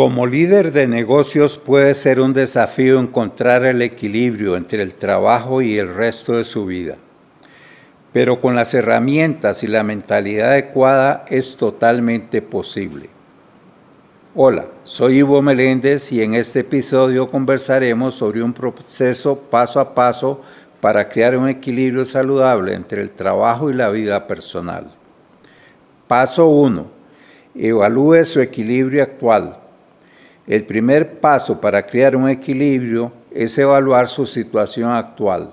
Como líder de negocios puede ser un desafío encontrar el equilibrio entre el trabajo y el resto de su vida. Pero con las herramientas y la mentalidad adecuada es totalmente posible. Hola, soy Ivo Meléndez y en este episodio conversaremos sobre un proceso paso a paso para crear un equilibrio saludable entre el trabajo y la vida personal. Paso 1. Evalúe su equilibrio actual el primer paso para crear un equilibrio es evaluar su situación actual.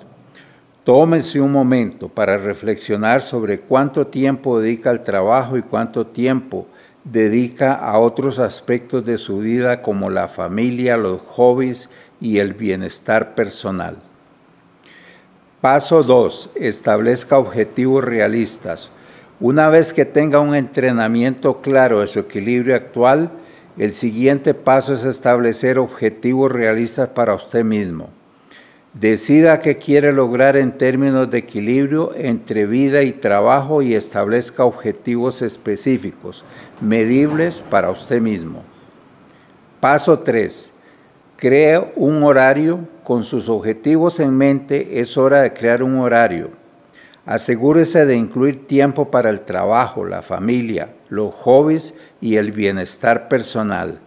Tómese un momento para reflexionar sobre cuánto tiempo dedica al trabajo y cuánto tiempo dedica a otros aspectos de su vida como la familia, los hobbies y el bienestar personal. Paso 2. Establezca objetivos realistas. Una vez que tenga un entrenamiento claro de su equilibrio actual, el siguiente paso es establecer objetivos realistas para usted mismo. Decida qué quiere lograr en términos de equilibrio entre vida y trabajo y establezca objetivos específicos, medibles para usted mismo. Paso 3. Cree un horario. Con sus objetivos en mente es hora de crear un horario. Asegúrese de incluir tiempo para el trabajo, la familia, los hobbies y el bienestar personal.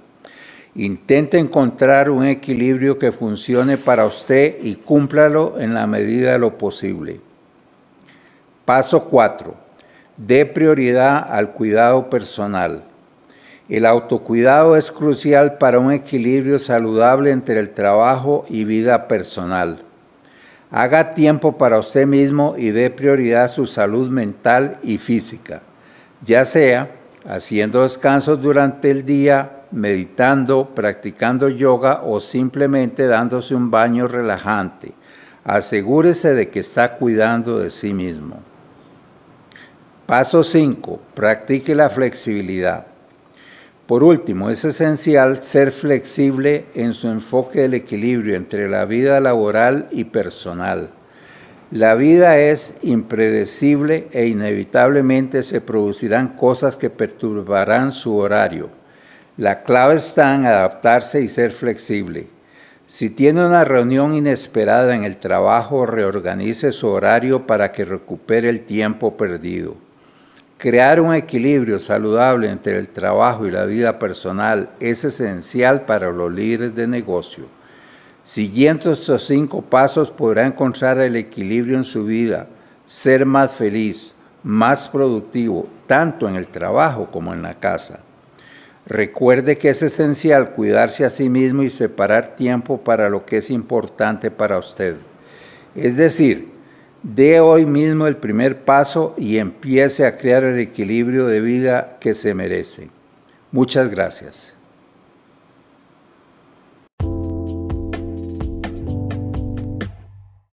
Intente encontrar un equilibrio que funcione para usted y cúmplalo en la medida de lo posible. Paso 4. Dé prioridad al cuidado personal. El autocuidado es crucial para un equilibrio saludable entre el trabajo y vida personal. Haga tiempo para usted mismo y dé prioridad a su salud mental y física, ya sea haciendo descansos durante el día, meditando, practicando yoga o simplemente dándose un baño relajante. Asegúrese de que está cuidando de sí mismo. Paso 5. Practique la flexibilidad. Por último, es esencial ser flexible en su enfoque del equilibrio entre la vida laboral y personal. La vida es impredecible e inevitablemente se producirán cosas que perturbarán su horario. La clave está en adaptarse y ser flexible. Si tiene una reunión inesperada en el trabajo, reorganice su horario para que recupere el tiempo perdido. Crear un equilibrio saludable entre el trabajo y la vida personal es esencial para los líderes de negocio. Siguiendo estos cinco pasos podrá encontrar el equilibrio en su vida, ser más feliz, más productivo, tanto en el trabajo como en la casa. Recuerde que es esencial cuidarse a sí mismo y separar tiempo para lo que es importante para usted. Es decir, Dé hoy mismo el primer paso y empiece a crear el equilibrio de vida que se merece. Muchas gracias.